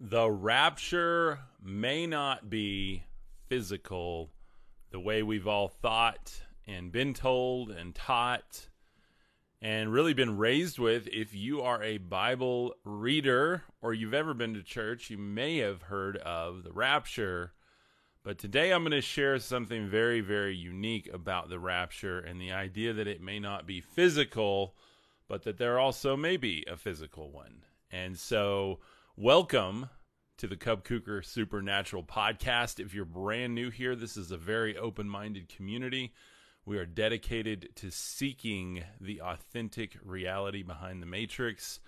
the rapture may not be physical the way we've all thought and been told and taught and really been raised with. If you are a Bible reader or you've ever been to church, you may have heard of the rapture. But today I'm going to share something very, very unique about the rapture and the idea that it may not be physical, but that there also may be a physical one. And so Welcome to the Cub Kuker Supernatural Podcast. If you're brand new here, this is a very open minded community. We are dedicated to seeking the authentic reality behind the Matrix.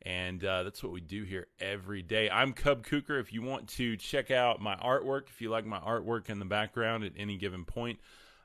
And uh, that's what we do here every day. I'm Cub Kuker. If you want to check out my artwork, if you like my artwork in the background at any given point,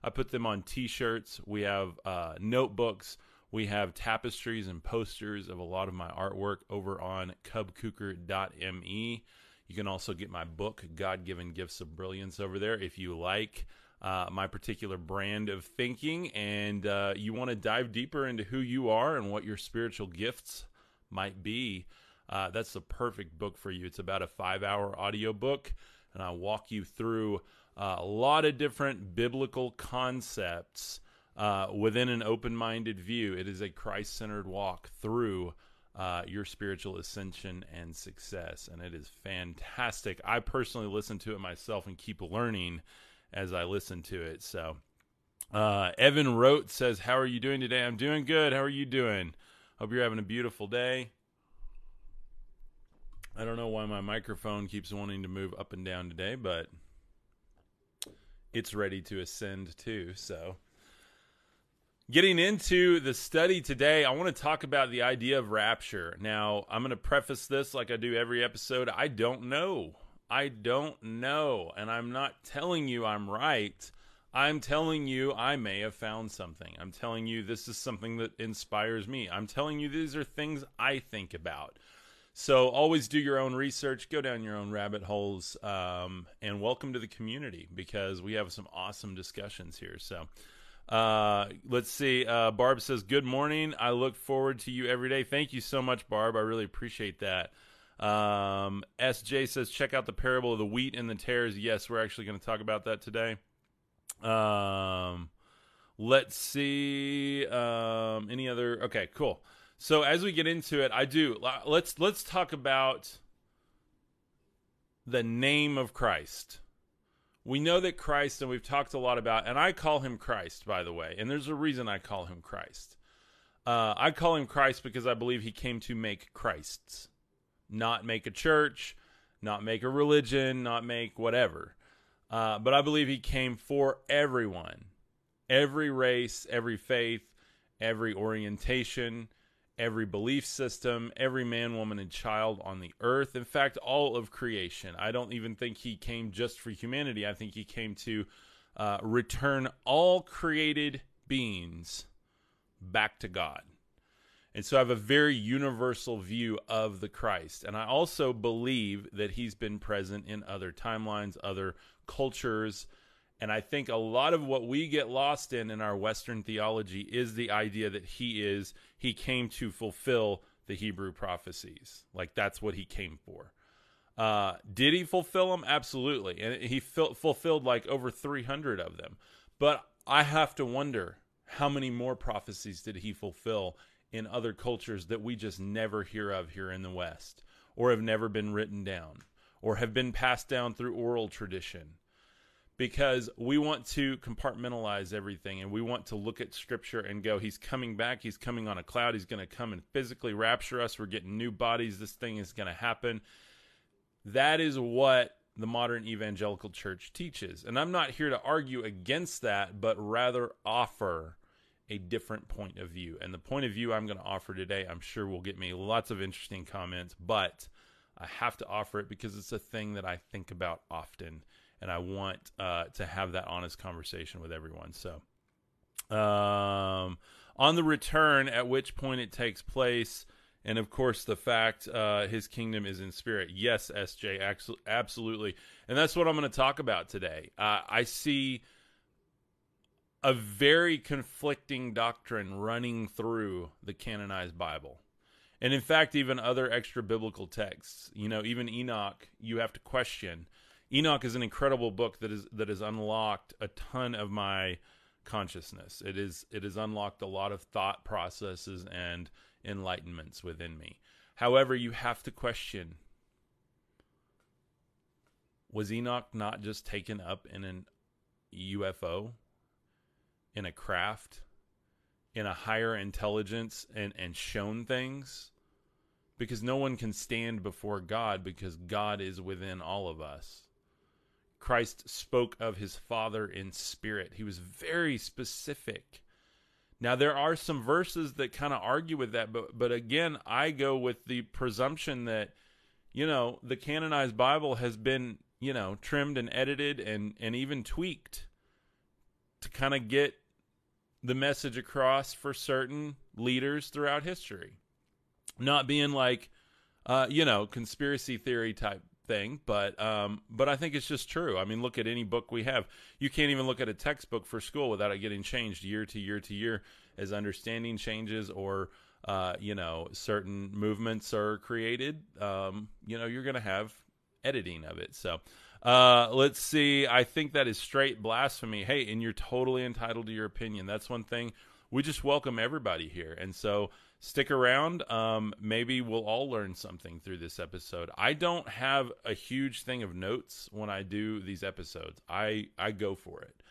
I put them on t shirts. We have uh, notebooks we have tapestries and posters of a lot of my artwork over on cubkuker.me. You can also get my book, God Given Gifts of Brilliance, over there if you like uh, my particular brand of thinking and uh, you want to dive deeper into who you are and what your spiritual gifts might be. Uh, that's the perfect book for you. It's about a five hour audio book, and I walk you through a lot of different biblical concepts uh, within an open minded view. It is a Christ centered walk through uh, your spiritual ascension and success. And it is fantastic. I personally listen to it myself and keep learning as I listen to it. So, uh, Evan wrote says, How are you doing today? I'm doing good. How are you doing? Hope you're having a beautiful day. I don't know why my microphone keeps wanting to move up and down today, but it's ready to ascend too. So, Getting into the study today, I want to talk about the idea of rapture. Now, I'm going to preface this like I do every episode. I don't know. I don't know. And I'm not telling you I'm right. I'm telling you I may have found something. I'm telling you this is something that inspires me. I'm telling you these are things I think about. So always do your own research, go down your own rabbit holes, um, and welcome to the community because we have some awesome discussions here. So, uh, let's see. Uh, Barb says, Good morning. I look forward to you every day. Thank you so much, Barb. I really appreciate that. Um, SJ says, Check out the parable of the wheat and the tares. Yes, we're actually going to talk about that today. Um, let's see. Um, any other? Okay, cool. So as we get into it, I do. Let's let's talk about the name of Christ we know that Christ, and we've talked a lot about, and I call him Christ, by the way, and there's a reason I call him Christ. Uh, I call him Christ because I believe he came to make Christs, not make a church, not make a religion, not make whatever. Uh, but I believe he came for everyone, every race, every faith, every orientation, every belief system, every man, woman, and child on the earth. In fact, all of creation. I don't even think he came just for humanity. I think he came to uh, return all created beings back to God. And so I have a very universal view of the Christ. And I also believe that he's been present in other timelines, other cultures, and I think a lot of what we get lost in in our Western theology is the idea that he is, he came to fulfill the Hebrew prophecies. Like that's what he came for. Uh, did he fulfill them? Absolutely. And he fulfilled like over 300 of them. But I have to wonder how many more prophecies did he fulfill in other cultures that we just never hear of here in the West or have never been written down or have been passed down through oral tradition because we want to compartmentalize everything and we want to look at scripture and go he's coming back. He's coming on a cloud. He's going to come and physically rapture us. We're getting new bodies. This thing is going to happen. That is what the modern evangelical church teaches. And i'm not here to argue against that but rather offer a different point of view. And the point of view i'm going to offer today i'm sure will get me lots of interesting comments but i have to offer it because it's a thing that i think about often and I want uh, to have that honest conversation with everyone. So, um, on the return, at which point it takes place, and of course the fact uh, his kingdom is in spirit. Yes, SJ, absolutely, and that's what I'm going to talk about today. Uh, I see a very conflicting doctrine running through the canonized Bible. And in fact, even other extra biblical texts, you know, even Enoch, you have to question. Enoch is an incredible book that is that has unlocked a ton of my consciousness. It is it has unlocked a lot of thought processes and enlightenments within me. However, you have to question was Enoch not just taken up in an UFO, in a craft, in a higher intelligence, and, and shown things? Because no one can stand before God because God is within all of us. Christ spoke of his Father in spirit. He was very specific. Now there are some verses that kind of argue with that, but but again, I go with the presumption that you know, the canonized Bible has been, you know, trimmed and edited and and even tweaked to kind of get the message across for certain leaders throughout history. Not being like uh, you know, conspiracy theory type thing, but um, but I think it's just true. I mean, look at any book we have. You can't even look at a textbook for school without it getting changed year to year to year as understanding changes or uh, you know certain movements are created. Um, you know, you're going to have editing of it. So. Uh, let's see. I think that is straight blasphemy. Hey, and you're totally entitled to your opinion. That's one thing. We just welcome everybody here. And so stick around. Um, maybe we'll all learn something through this episode. I don't have a huge thing of notes when I do these episodes. I I go for it.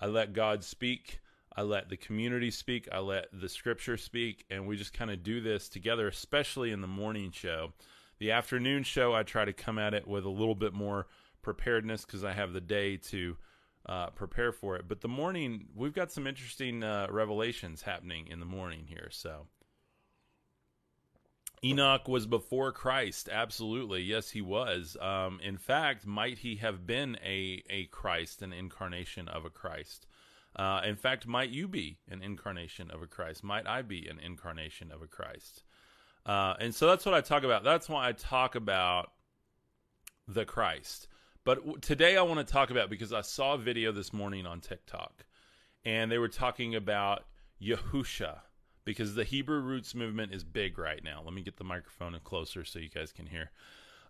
I let God speak. I let the community speak. I let the scripture speak, and we just kind of do this together, especially in the morning show. The afternoon show, I try to come at it with a little bit more preparedness because I have the day to uh, prepare for it. But the morning, we've got some interesting uh, revelations happening in the morning here. So Enoch was before Christ. Absolutely. Yes, he was. Um, in fact, might he have been a, a Christ, an incarnation of a Christ? Uh, in fact, might you be an incarnation of a Christ? Might I be an incarnation of a Christ? Uh, and so that's what I talk about. That's why I talk about the Christ. But today I want to talk about because I saw a video this morning on TikTok and they were talking about Yahusha because the Hebrew roots movement is big right now. Let me get the microphone closer so you guys can hear.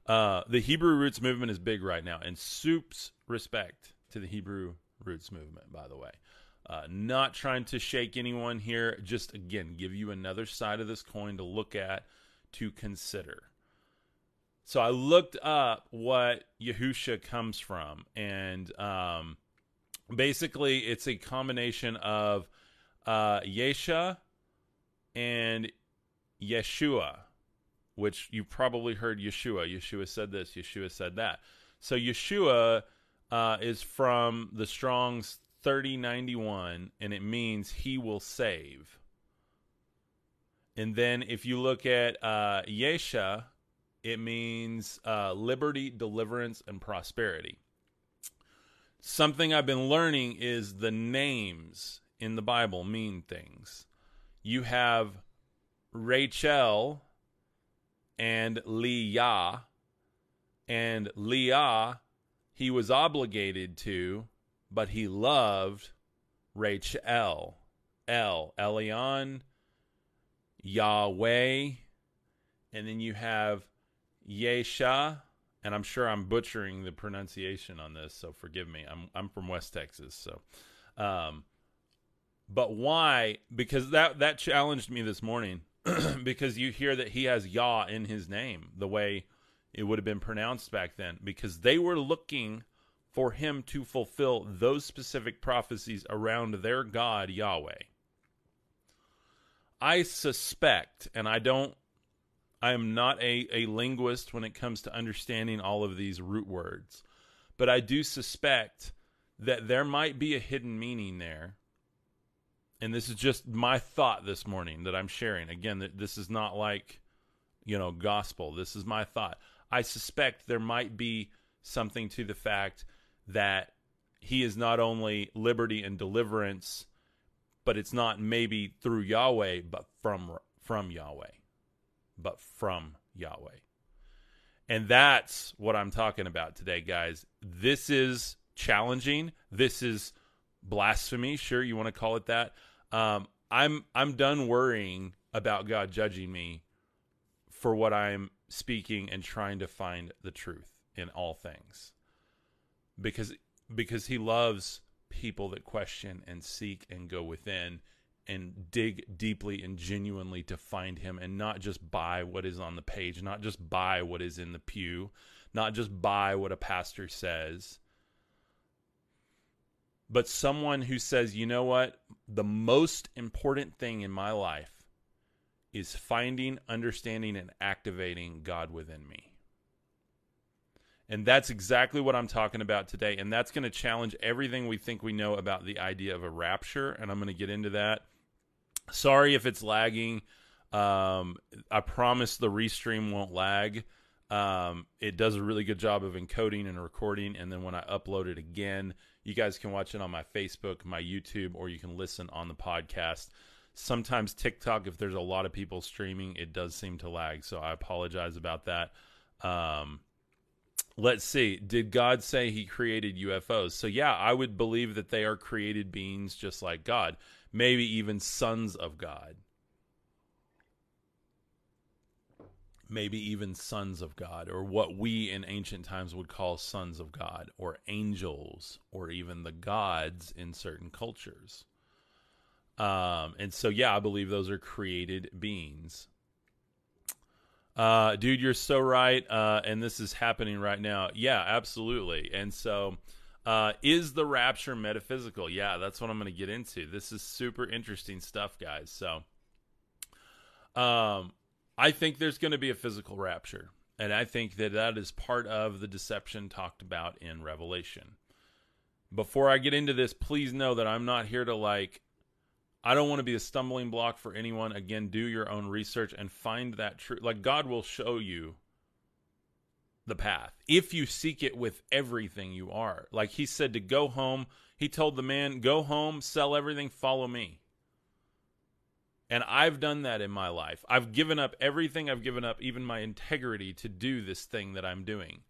Uh, the Hebrew roots movement is big right now, and soups respect to the Hebrew roots movement, by the way. Uh, not trying to shake anyone here, just again, give you another side of this coin to look at, to consider. So I looked up what Yahusha comes from, and um, basically it's a combination of uh, Yesha and Yeshua, which you've probably heard Yeshua. Yeshua said this, Yeshua said that. So Yeshua uh, is from the Strong's 3091, and it means he will save. And then if you look at uh, Yesha, it means uh, liberty, deliverance, and prosperity. Something I've been learning is the names in the Bible mean things you have Rachel and Leah. And Leah, he was obligated to, but he loved Rachel. El, Elion, Yahweh, and then you have Yesha, and I'm sure I'm butchering the pronunciation on this, so forgive me. I'm I'm from West Texas, so um, but why? Because that that challenged me this morning. because you hear that he has Yah in his name, the way it would have been pronounced back then. Because they were looking for him to fulfill those specific prophecies around their God Yahweh. I suspect, and I don't I am not a, a linguist when it comes to understanding all of these root words, but I do suspect that there might be a hidden meaning there and this is just my thought this morning that I'm sharing. Again, this is not like, you know, gospel. This is my thought. I suspect there might be something to the fact that he is not only liberty and deliverance, but it's not maybe through Yahweh, but from from Yahweh, but from Yahweh. And that's what I'm talking about today, guys. This is challenging. This is blasphemy. Sure, you want to call it that. Um, I'm I'm done worrying about God judging me for what I'm speaking and trying to find the truth in all things. Because because he loves people that question and seek and go within and dig deeply and genuinely to find him and not just buy what is on the page, not just buy what is in the pew, not just buy what a pastor says, but someone who says, you know what? The most important thing in my life is finding, understanding, and activating God within me. And that's exactly what I'm talking about today. And that's going to challenge everything we think we know about the idea of a rapture. And I'm going to get into that. Sorry if it's lagging. Um, I promise the restream won't lag. Um, it does a really good job of encoding and recording. And then when I upload it again, you guys can watch it on my Facebook, my YouTube, or you can listen on the podcast. Sometimes TikTok, if there's a lot of people streaming, it does seem to lag. So I apologize about that. Um, let's see. Did God say he created UFOs? So, yeah, I would believe that they are created beings just like God, maybe even sons of God. Maybe even sons of God, or what we in ancient times would call sons of God, or angels, or even the gods in certain cultures. Um, and so, yeah, I believe those are created beings. Uh, dude, you're so right. Uh, and this is happening right now. Yeah, absolutely. And so, uh, is the rapture metaphysical? Yeah, that's what I'm going to get into. This is super interesting stuff, guys. So, um, I think there's going to be a physical rapture. And I think that that is part of the deception talked about in Revelation. Before I get into this, please know that I'm not here to like I don't want to be a stumbling block for anyone. Again, do your own research and find that truth. Like God will show you the path if you seek it with everything you are. Like he said to go home, he told the man, "Go home, sell everything, follow me." And I've done that in my life. I've given up everything. I've given up even my integrity to do this thing that I'm doing.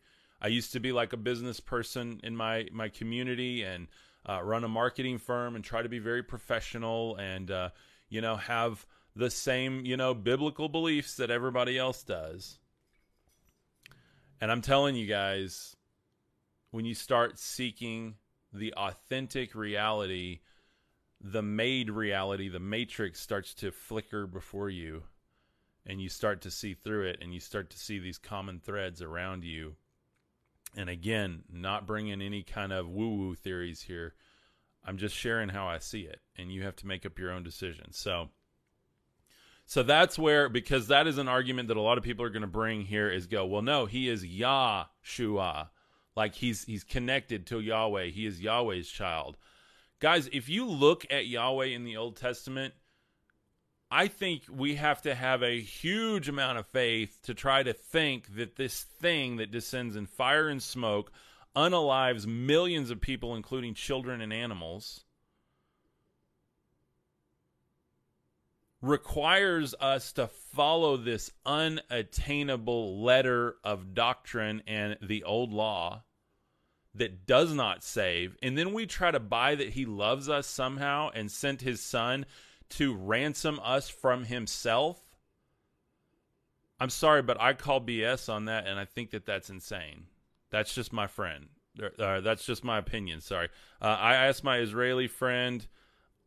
I used to be like a business person in my my community and uh, run a marketing firm and try to be very professional and uh, you know have the same you know biblical beliefs that everybody else does and i'm telling you guys when you start seeking the authentic reality the made reality the matrix starts to flicker before you and you start to see through it and you start to see these common threads around you and again, not bringing any kind of woo woo theories here. I'm just sharing how I see it, and you have to make up your own decision. So, so that's where because that is an argument that a lot of people are going to bring here is go, well, no, he is Yahshua, like he's he's connected to Yahweh. He is Yahweh's child. Guys, if you look at Yahweh in the Old Testament, I think we have to have a huge amount of faith to try to think that this thing that descends in fire and smoke unalives millions of people, including children and animals, requires us to follow this unattainable letter of doctrine and the old law that does not save. And then we try to buy that he loves us somehow and sent his son to ransom us from himself. I'm sorry, but I call BS on that, and I think that that's insane. That's just my friend. Uh, that's just my opinion. Sorry. Uh, I asked my Israeli friend.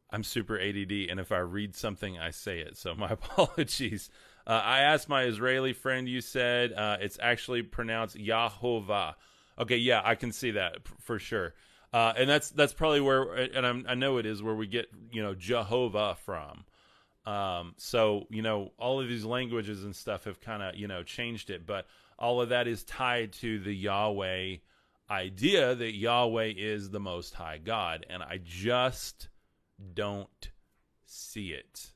I'm super ADD, and if I read something, I say it. So my apologies. Uh, I asked my Israeli friend. You said uh, it's actually pronounced Yahovah. Okay, yeah, I can see that for sure. Uh, and that's that's probably where, and I'm, i know it is where we get you know Jehovah from. Um, so you know all of these languages and stuff have kind of you know changed it, but all of that is tied to the Yahweh idea that Yahweh is the Most High God, and I just don't see it.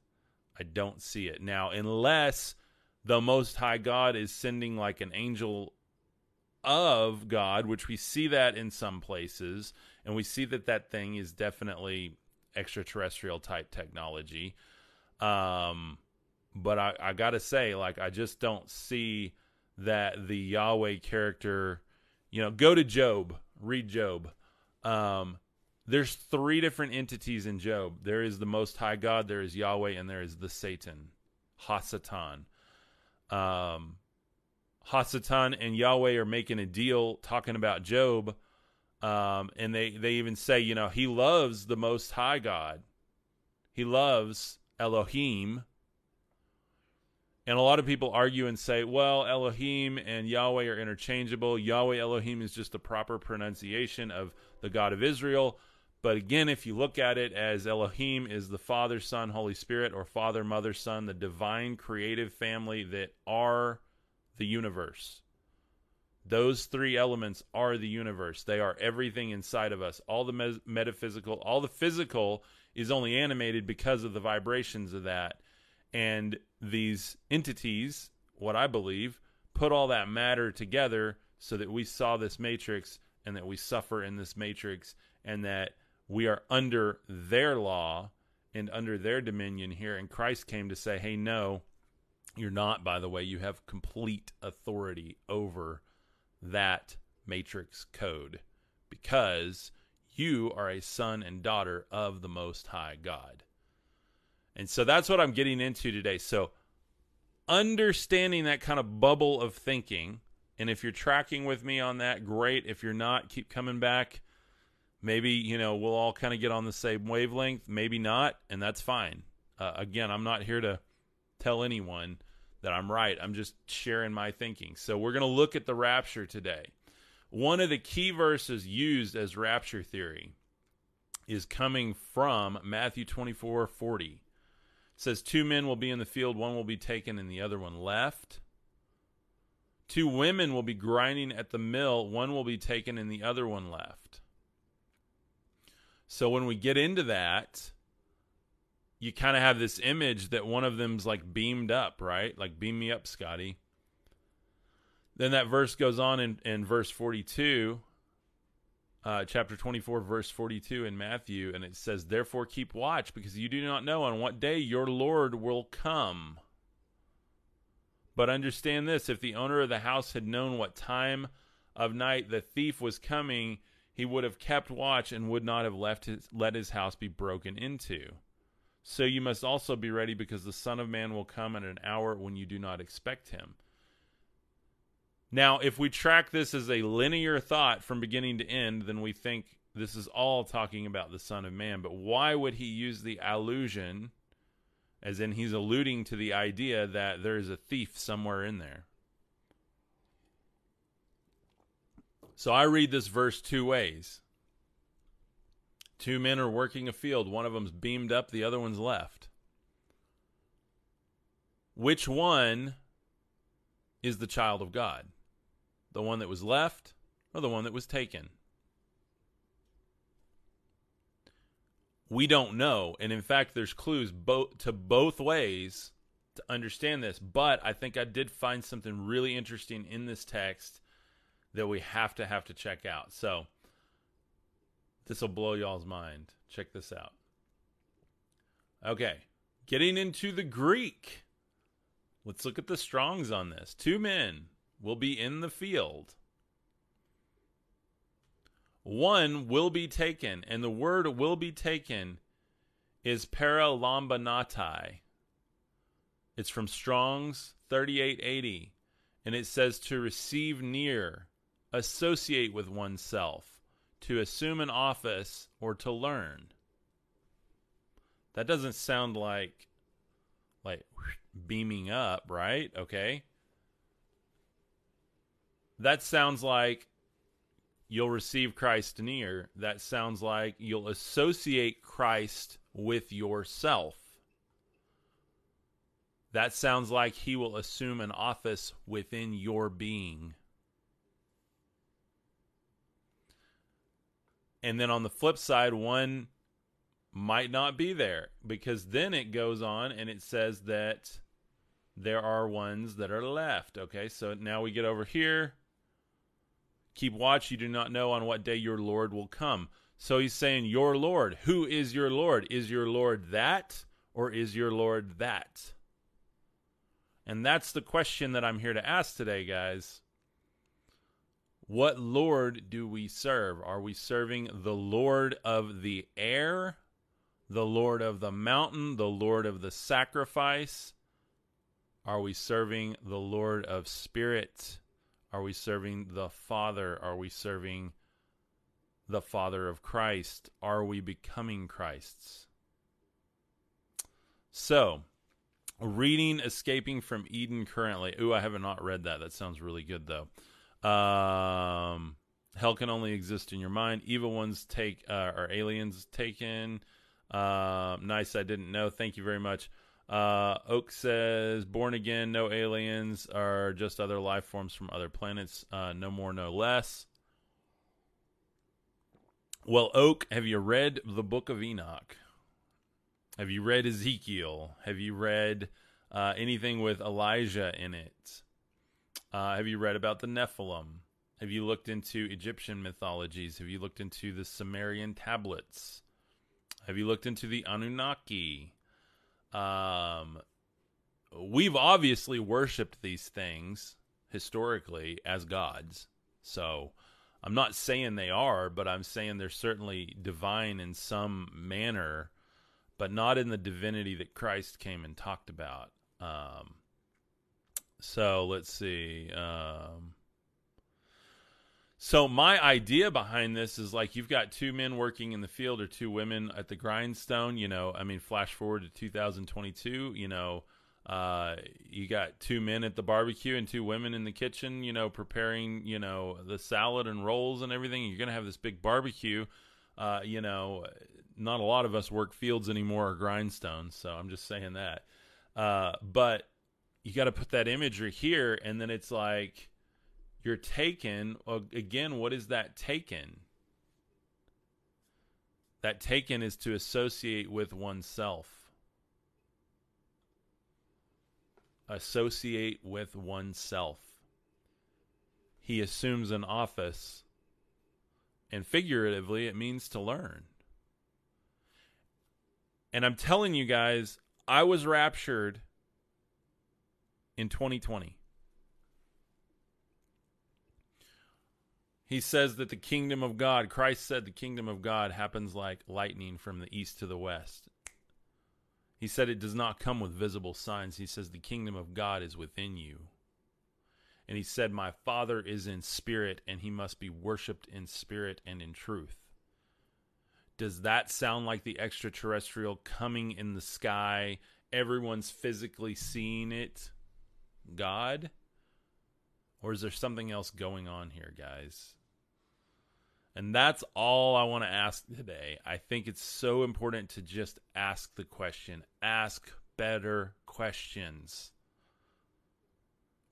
I don't see it now, unless the Most High God is sending like an angel of God, which we see that in some places, and we see that that thing is definitely extraterrestrial type technology. Um, but I, I gotta say, like, I just don't see that the Yahweh character. You know, go to Job, read Job. Um, there's three different entities in Job. There is the Most High God, there is Yahweh, and there is the Satan, Hasatan. um, Hasatan and Yahweh are making a deal talking about Job. Um, and they, they even say, you know, he loves the Most High God. He loves Elohim. And a lot of people argue and say, well, Elohim and Yahweh are interchangeable. Yahweh Elohim is just the proper pronunciation of the God of Israel. But again, if you look at it as Elohim is the Father, Son, Holy Spirit, or Father, Mother, Son, the divine creative family that are the universe. Those three elements are the universe. They are everything inside of us. All the me- metaphysical, all the physical is only animated because of the vibrations of that. And these entities, what I believe, put all that matter together so that we saw this matrix and that we suffer in this matrix and that we are under their law and under their dominion here. And Christ came to say, hey, no, you're not, by the way. You have complete authority over that matrix code because you are a son and daughter of the Most High God. And so that's what I'm getting into today. So, understanding that kind of bubble of thinking, and if you're tracking with me on that, great. If you're not, keep coming back. Maybe, you know, we'll all kind of get on the same wavelength. Maybe not, and that's fine. Uh, again, I'm not here to tell anyone that I'm right. I'm just sharing my thinking. So, we're going to look at the rapture today. One of the key verses used as rapture theory is coming from Matthew 24 40. It says, Two men will be in the field, one will be taken and the other one left. Two women will be grinding at the mill, one will be taken and the other one left. So when we get into that, you kind of have this image that one of them's like beamed up, right? Like, beam me up, Scotty. Then that verse goes on in, in verse 42, uh, chapter 24, verse 42 in Matthew, and it says, Therefore keep watch, because you do not know on what day your Lord will come. But understand this if the owner of the house had known what time of night the thief was coming, he would have kept watch and would not have left his, let his house be broken into. So you must also be ready, because the Son of Man will come at an hour when you do not expect him. Now, if we track this as a linear thought from beginning to end, then we think this is all talking about the Son of Man. But why would he use the allusion, as in he's alluding to the idea that there is a thief somewhere in there? So I read this verse two ways. Two men are working a field. One of them's beamed up, the other one's left. Which one is the child of God? The one that was left or the one that was taken? We don't know. And in fact, there's clues both to both ways to understand this. But I think I did find something really interesting in this text that we have to have to check out. So this will blow y'all's mind. Check this out. Okay, getting into the Greek. Let's look at the Strongs on this. Two men will be in the field. One will be taken, and the word will be taken is paralambanetai. It's from Strong's 3880, and it says to receive near, associate with oneself, to assume an office, or to learn. That doesn't sound like like beaming up, right? Okay that sounds like you'll receive Christ near. That sounds like you'll associate Christ with yourself. That sounds like he will assume an office within your being. And then on the flip side, one might not be there because then it goes on and it says that there are ones that are left. Okay, so now we get over here Keep watch, you do not know on what day your Lord will come. So he's saying, Your Lord. Who is your Lord? Is your Lord that, or is your Lord that? And that's the question that I'm here to ask today, guys. What Lord do we serve? Are we serving the Lord of the air, the Lord of the mountain, the Lord of the sacrifice? Are we serving the Lord of Spirit? Are we serving the Father? Are we serving the Father of Christ? Are we becoming Christ's? So, reading Escaping from Eden currently. Ooh, I have not read that. That sounds really good, though. Um, Hell can only exist in your mind. Evil ones take, uh, or aliens taken. Uh, nice, I didn't know. Thank you very much. Uh, Oak says, born again, no aliens, are just other life forms from other planets. Uh, no more, no less. Well, Oak, have you read the book of Enoch? Have you read Ezekiel? Have you read uh, anything with Elijah in it? Uh, have you read about the Nephilim? Have you looked into Egyptian mythologies? Have you looked into the Sumerian tablets? Have you looked into the Anunnaki? Um, we've obviously worshipped these things historically as gods. So I'm not saying they are, but I'm saying they're certainly divine in some manner, but not in the divinity that Christ came and talked about. Um, so let's see. Um, so my idea behind this is like you've got two men working in the field or two women at the grindstone. You know, I mean, flash forward to 2022. You know, uh, you got two men at the barbecue and two women in the kitchen. You know, preparing you know the salad and rolls and everything. You're gonna have this big barbecue. Uh, you know, not a lot of us work fields anymore or grindstones. So I'm just saying that. Uh, but you got to put that imagery here, and then it's like you're taken again what is that taken? That taken is to associate with oneself. Associate with oneself. He assumes an office and figuratively it means to learn. And i'm telling you guys i was raptured in 2020 He says that the kingdom of God, Christ said the kingdom of God happens like lightning from the east to the west. He said it does not come with visible signs. He says the kingdom of God is within you. And he said, My Father is in spirit, and he must be worshiped in spirit and in truth. Does that sound like the extraterrestrial coming in the sky? Everyone's physically seeing it? God? Or is there something else going on here, guys? And that's all I want to ask today. I think it's so important to just ask the question, ask better questions.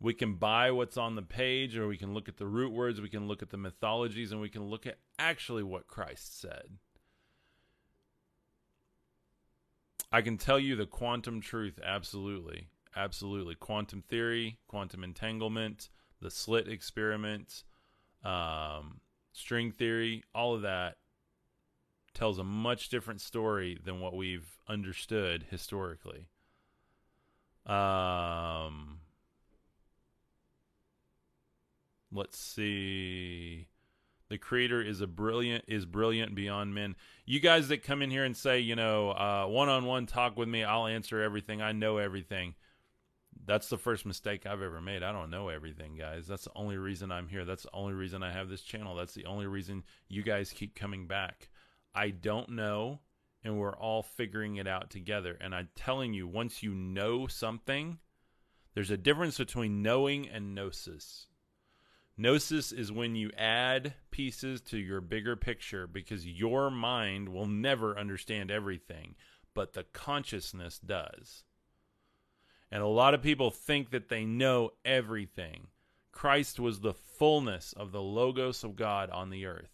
We can buy what's on the page, or we can look at the root words, we can look at the mythologies, and we can look at actually what Christ said. I can tell you the quantum truth, absolutely. Absolutely. Quantum theory, quantum entanglement, the slit experiment, um, string theory, all of that tells a much different story than what we've understood historically. Um, let's see. The creator is a brilliant is brilliant beyond men. You guys that come in here and say, you know, one on one talk with me, I'll answer everything. I know everything that's the first mistake I've ever made. I don't know everything, guys. That's the only reason I'm here. That's the only reason I have this channel. That's the only reason you guys keep coming back. I don't know, and we're all figuring it out together. And I'm telling you, once you know something, there's a difference between knowing and gnosis. Gnosis is when you add pieces to your bigger picture because your mind will never understand everything, but the consciousness does. And a lot of people think that they know everything. Christ was the fullness of the Logos of God on the earth.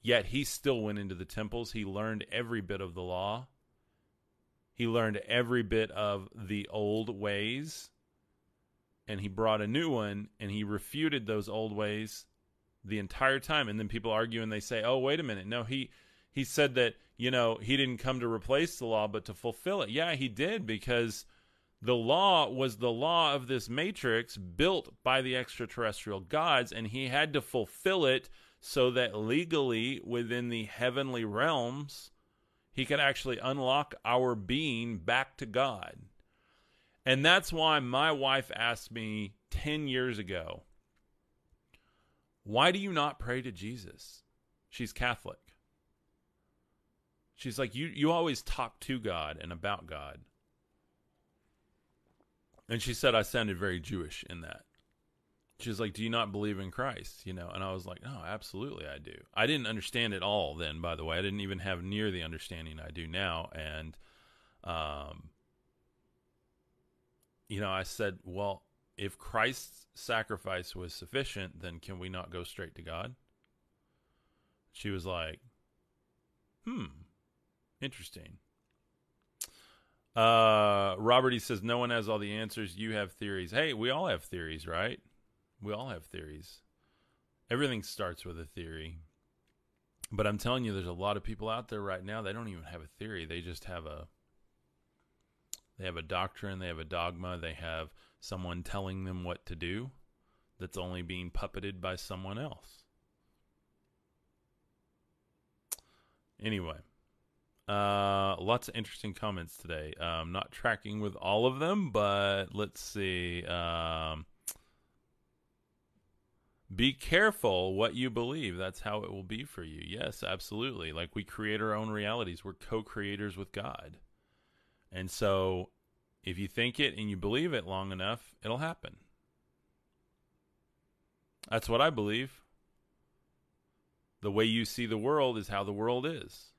Yet he still went into the temples. He learned every bit of the law. He learned every bit of the old ways. And he brought a new one and he refuted those old ways the entire time. And then people argue and they say, oh, wait a minute. No, he he said that you know he didn't come to replace the law but to fulfill it yeah he did because the law was the law of this matrix built by the extraterrestrial gods and he had to fulfill it so that legally within the heavenly realms he could actually unlock our being back to god And that's why my wife asked me 10 years ago, why do you not pray to Jesus? She's Catholic. She's like, you, you always talk to God and about God. And she said I sounded very Jewish in that. She's like, Do you not believe in Christ? You know, and I was like, No, absolutely I do. I didn't understand it all then, by the way. I didn't even have near the understanding I do now. And um you know, I said, Well, if Christ's sacrifice was sufficient, then can we not go straight to God? She was like, Hmm, interesting. Uh, Robert, he says, no one has all the answers. You have theories. Hey, we all have theories, right? We all have theories. Everything starts with a theory. But I'm telling you, there's a lot of people out there right now. They don't even have a theory. They just have a. They have a doctrine. They have a dogma. They have someone telling them what to do. That's only being puppeted by someone else. Anyway, uh, lots of interesting comments today. Um, not tracking with all of them, but let's see. Um, be careful what you believe. That's how it will be for you. Yes, absolutely. Like we create our own realities. We're co-creators with God. And so if you think it and you believe it long enough, it'll happen. That's what I believe. The way you see the world is how the world is.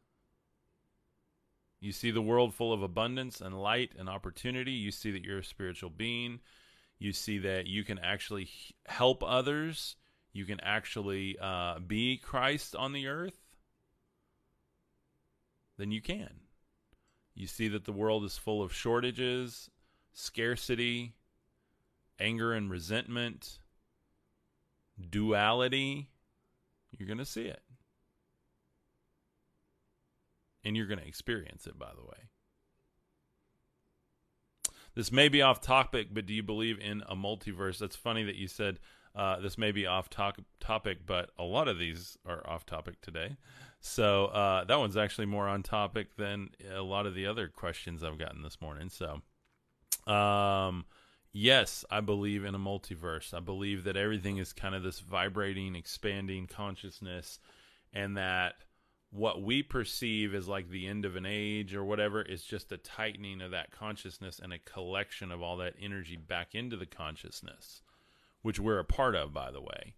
You see the world full of abundance and light and opportunity. You see that you're a spiritual being. You see that you can actually help others. You can actually uh, be Christ on the earth. Then you can. You see that the world is full of shortages, scarcity, anger and resentment, duality. You're going to see it and you're going to experience it, by the way. This may be off topic, but do you believe in a multiverse? That's funny that you said uh, this may be off to- topic, but a lot of these are off topic today. So uh, that one's actually more on topic than a lot of the other questions I've gotten this morning. So, um, yes, I believe in a multiverse. I believe that everything is kind of this vibrating, expanding consciousness, and that what we perceive as like the end of an age or whatever is just a tightening of that consciousness and a collection of all that energy back into the consciousness, which we're a part of, by the way.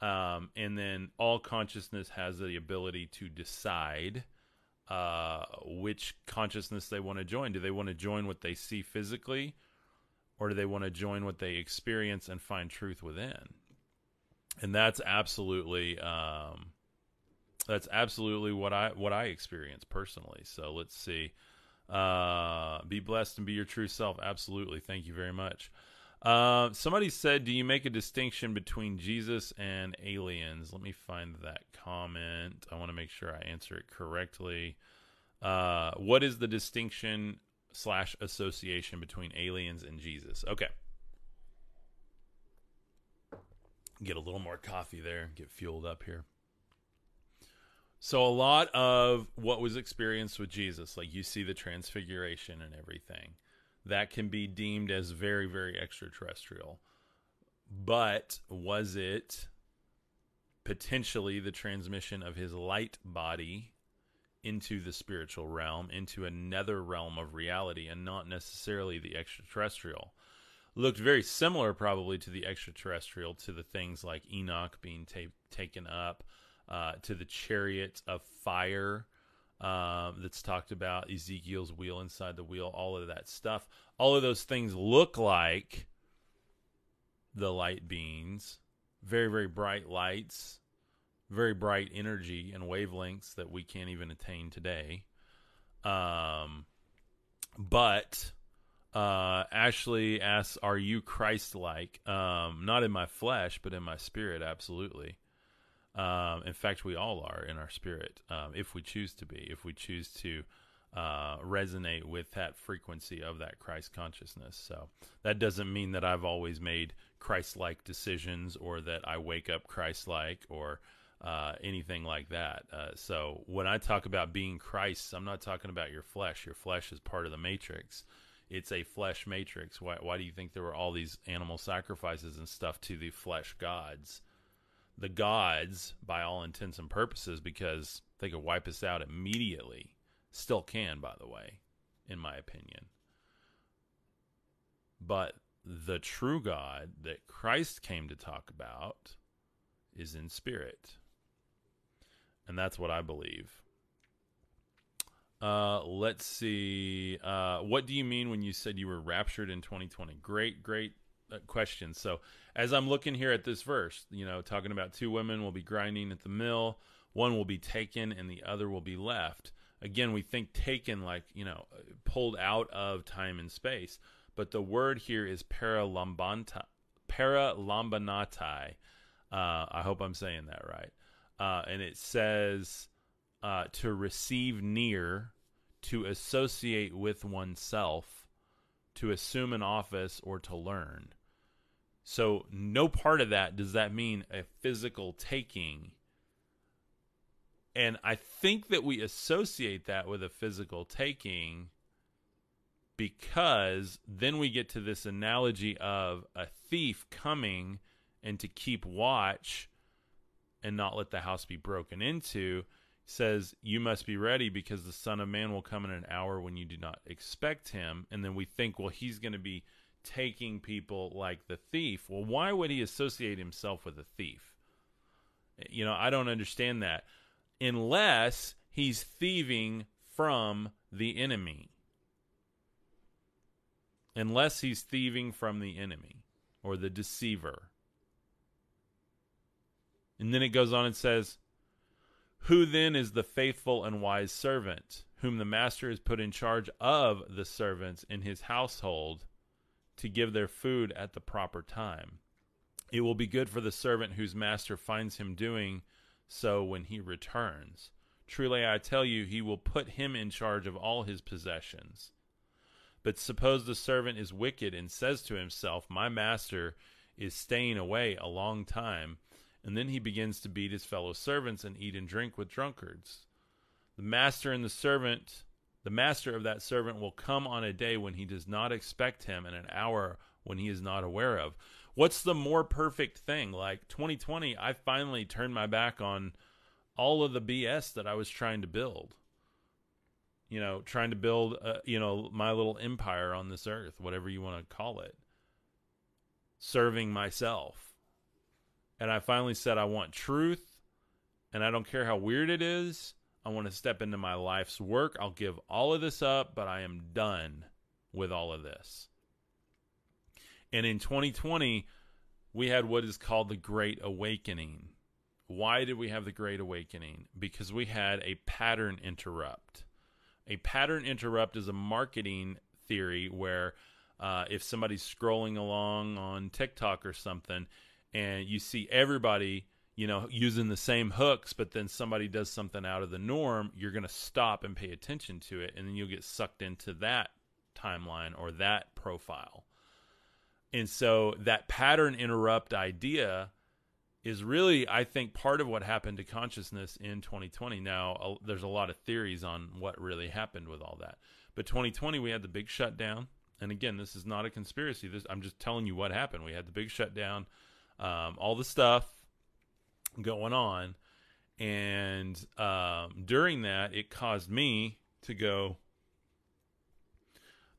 Um, and then all consciousness has the ability to decide uh, which consciousness they want to join. Do they want to join what they see physically, or do they want to join what they experience and find truth within? And that's absolutely. Um, that's absolutely what I what I experience personally. So let's see. Uh, be blessed and be your true self. Absolutely. Thank you very much. Uh, somebody said, "Do you make a distinction between Jesus and aliens?" Let me find that comment. I want to make sure I answer it correctly. Uh, what is the distinction slash association between aliens and Jesus? Okay. Get a little more coffee there. Get fueled up here. So a lot of what was experienced with Jesus, like you see the transfiguration and everything, that can be deemed as very, very extraterrestrial. But was it potentially the transmission of his light body into the spiritual realm, into another realm of reality, and not necessarily the extraterrestrial? Looked very similar, probably, to the extraterrestrial, to the things like Enoch being ta- taken up uh, to the chariot of fire um, that's talked about, Ezekiel's wheel inside the wheel, all of that stuff. All of those things look like the light beings, very, very bright lights, very bright energy and wavelengths that we can't even attain today. Um, but uh, Ashley asks, "Are you Christ-like? Um, not in my flesh, but in my spirit, absolutely." Um, in fact, we all are in our spirit, um, if we choose to be, if we choose to uh, resonate with that frequency of that Christ consciousness. So that doesn't mean that I've always made Christ like decisions or that I wake up Christ like or uh, anything like that. Uh, so when I talk about being Christ, I'm not talking about your flesh. Your flesh is part of the matrix. it's a flesh matrix. Why, why do you think there were all these animal sacrifices and stuff to the flesh gods? The gods, by all intents and purposes, because they could wipe us out immediately, still can, by the way, in my opinion. But the true God that Christ came to talk about is in spirit. And that's what I believe. Uh, let's see. Uh, what do you mean when you said you were raptured in 2020? Great, great uh, question. So, as I'm looking here at this verse, you know, talking about two women will be grinding at the mill, one will be taken and the other will be left. Again, we think taken like, you know, pulled out of time and space, but the word here is paralambanta, paralambanetai. Uh, I hope I'm saying that right. Uh, and it says uh, to receive near, to associate with oneself, to assume an office, or to learn. So, no part of that does that mean a physical taking. And I think that we associate that with a physical taking because then we get to this analogy of a thief coming and to keep watch and not let the house be broken into says you must be ready because the son of man will come in an hour when you do not expect him and then we think well he's going to be taking people like the thief. Well why would he associate himself with a thief? You know i don't understand that. Unless he's thieving from the enemy. Unless he's thieving from the enemy or the deceiver. And then it goes on and says, Who then is the faithful and wise servant, whom the master has put in charge of the servants in his household to give their food at the proper time? It will be good for the servant whose master finds him doing so when he returns. Truly, I tell you, he will put him in charge of all his possessions. But suppose the servant is wicked and says to himself, My master is staying away a long time and then he begins to beat his fellow servants and eat and drink with drunkards. The master and the servant, the master of that servant will come on a day when he does not expect him and an hour when he is not aware of. What's the more perfect thing? Like 2020, I finally turned my back on all of the BS that I was trying to build. You know, trying to build, uh, you know, my little empire on this earth, whatever you want to call it. Serving myself and I finally said, I want truth, and I don't care how weird it is. I want to step into my life's work. I'll give all of this up, but I am done with all of this. And in 2020, we had what is called the Great Awakening. Why did we have the Great Awakening? Because we had a pattern interrupt. A pattern interrupt is a marketing theory where uh, if somebody's scrolling along on TikTok or something, and you see everybody you know using the same hooks but then somebody does something out of the norm you're going to stop and pay attention to it and then you'll get sucked into that timeline or that profile. And so that pattern interrupt idea is really i think part of what happened to consciousness in 2020 now there's a lot of theories on what really happened with all that. But 2020 we had the big shutdown. And again this is not a conspiracy. This i'm just telling you what happened. We had the big shutdown. Um, all the stuff going on. And um, during that, it caused me to go,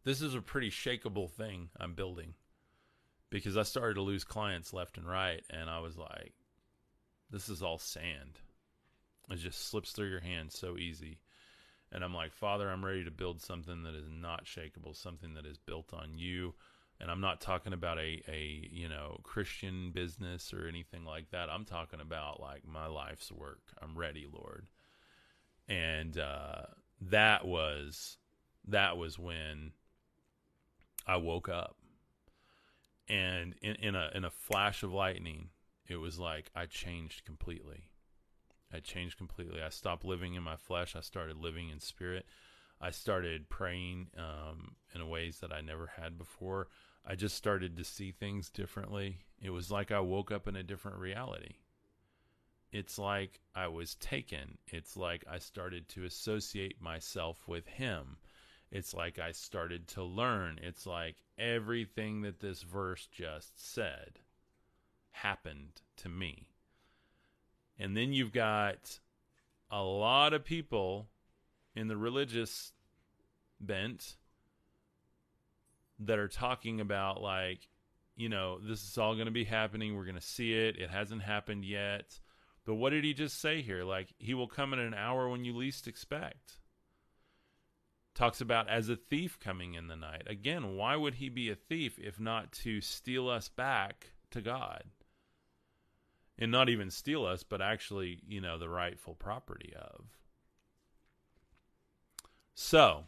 this is a pretty shakable thing I'm building because I started to lose clients left and right. And I was like, this is all sand. It just slips through your hands so easy. And I'm like, Father, I'm ready to build something that is not shakable, something that is built on you and I'm not talking about a a you know Christian business or anything like that. I'm talking about like my life's work. I'm ready, Lord. And uh, that was that was when I woke up, and in, in a in a flash of lightning, it was like I changed completely. I changed completely. I stopped living in my flesh. I started living in spirit. I started praying um, in ways that I never had before. I just started to see things differently. It was like I woke up in a different reality. It's like I was taken. It's like I started to associate myself with him. It's like I started to learn. It's like everything that this verse just said happened to me. And then you've got a lot of people in the religious bent that are talking about like you know this is all going to be happening we're going to see it it hasn't happened yet. But what did he just say here? Like he will come in an hour when you least expect. Talks about as a thief coming in the night. Again why would he be a thief if not to steal us back to god? And not even steal us but actually you know the rightful property of. So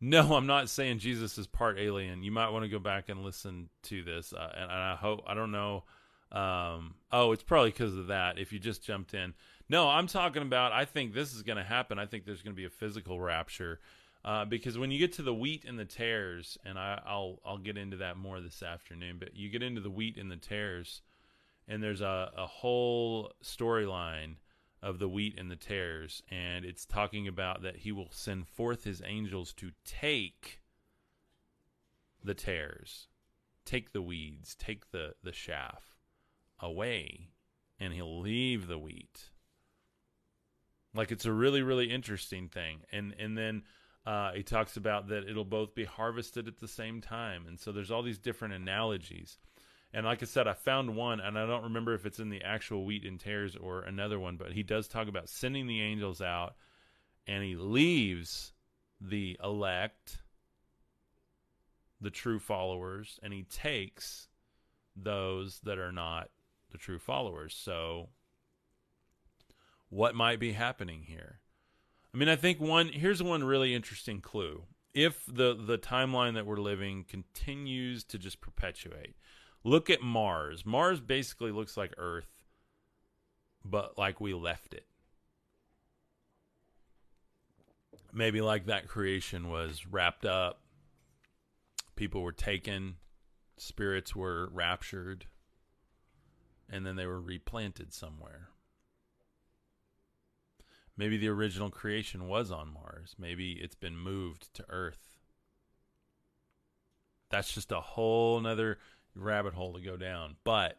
no, I'm not saying Jesus is part alien. You might want to go back and listen to this, uh, and, and, I hope I don't know. Um, oh, it's probably because of that. If you just jumped in, no, I'm talking about. I think this is going to happen. I think there's going to be a physical rapture, uh, because when you get to the wheat and the tares, and I, I'll I'll get into that more this afternoon. But you get into the wheat and the tares, and there's a a whole storyline of the wheat and the tares, and it's talking about that he will send forth his angels to take the tares, take the weeds, take the, the chaff away, and he'll leave the wheat. Like it's a really, really interesting thing. And and then uh, he talks about that it'll both be harvested at the same time. And so there's all these different analogies. And like I said, I found one, and I don't remember if it's in the actual wheat and tares or another one, but he does talk about sending the angels out, and he leaves the elect, the true followers, and he takes those that are not the true followers. So, what might be happening here? I mean, I think one here's one really interesting clue. If the the timeline that we're living continues to just perpetuate, Look at Mars. Mars basically looks like Earth, but like we left it. Maybe like that creation was wrapped up, people were taken, spirits were raptured, and then they were replanted somewhere. Maybe the original creation was on Mars. Maybe it's been moved to Earth. That's just a whole nother rabbit hole to go down. But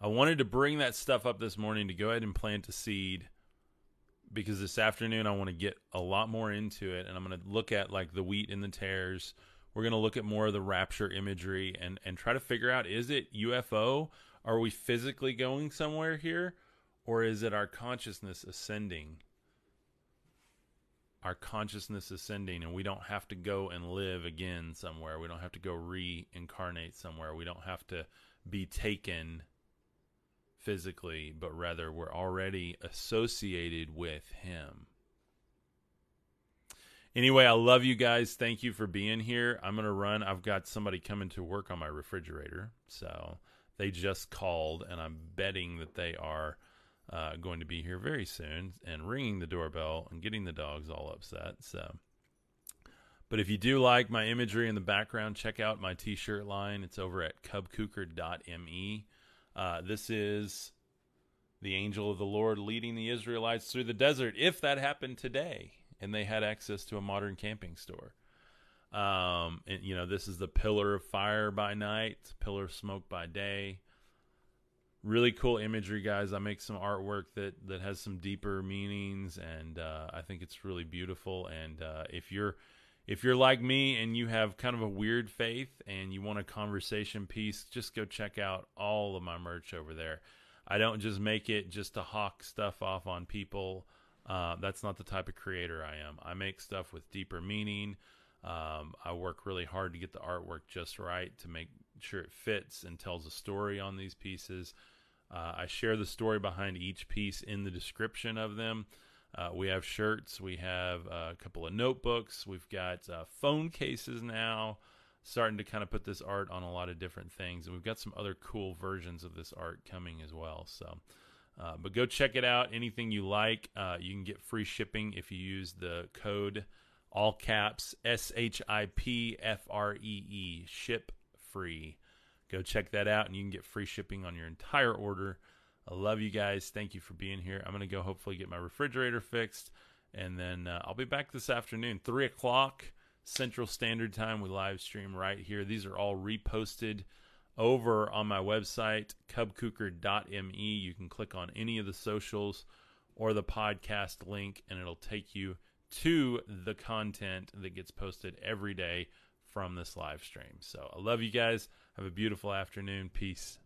I wanted to bring that stuff up this morning to go ahead and plant a seed because this afternoon I want to get a lot more into it and I'm going to look at like the wheat and the tares. We're going to look at more of the rapture imagery and and try to figure out is it UFO? Are we physically going somewhere here or is it our consciousness ascending? Our consciousness ascending and we don't have to go and live again somewhere. We don't have to go reincarnate somewhere. We don't have to be taken physically, but rather we're already associated with Him. Anyway, I love you guys. Thank you for being here. I'm going to run. I've got somebody coming to work on my refrigerator. So they just called, and I'm betting that they are uh, going to be here very soon and ringing the doorbell and getting the dogs all upset. So, but if you do like my imagery in the background, check out my t-shirt line. It's over at cubkuker.me. Uh, this is the angel of the Lord leading the Israelites through the desert. If that happened today and they had access to a modern camping store. Um, and you know, this is the pillar of fire by night, pillar of smoke by day really cool imagery guys. I make some artwork that that has some deeper meanings and uh, i think it's really beautiful. And uh, if you're if you're like me and you have kind of a weird faith and you want a conversation piece just go check out all of my merch over there. I don't just make it just to hawk stuff off on people. Uh, that's not the type of creator i am. I make stuff with deeper meaning. Um, i work really hard to get the artwork just right to make sure it fits and tells a story on these pieces uh, I share the story behind each piece in the description of them. Uh, we have shirts, we have a couple of notebooks, we've got uh, phone cases now, starting to kind of put this art on a lot of different things. And we've got some other cool versions of this art coming as well. So, uh, but go check it out. Anything you like, uh, you can get free shipping if you use the code all caps S H I P F R E E, ship free. Go check that out, and you can get free shipping on your entire order. I love you guys. Thank you for being here. I'm going to go hopefully get my refrigerator fixed, and then uh, I'll be back this afternoon, 3 o'clock. Central Standard Time. We live stream right here. These are all reposted over on my website, cubkuker.me. You can click on any of the socials or the podcast link, and it'll take you to the content that gets posted every day from this live stream. So I love you guys. Have a beautiful afternoon. Peace.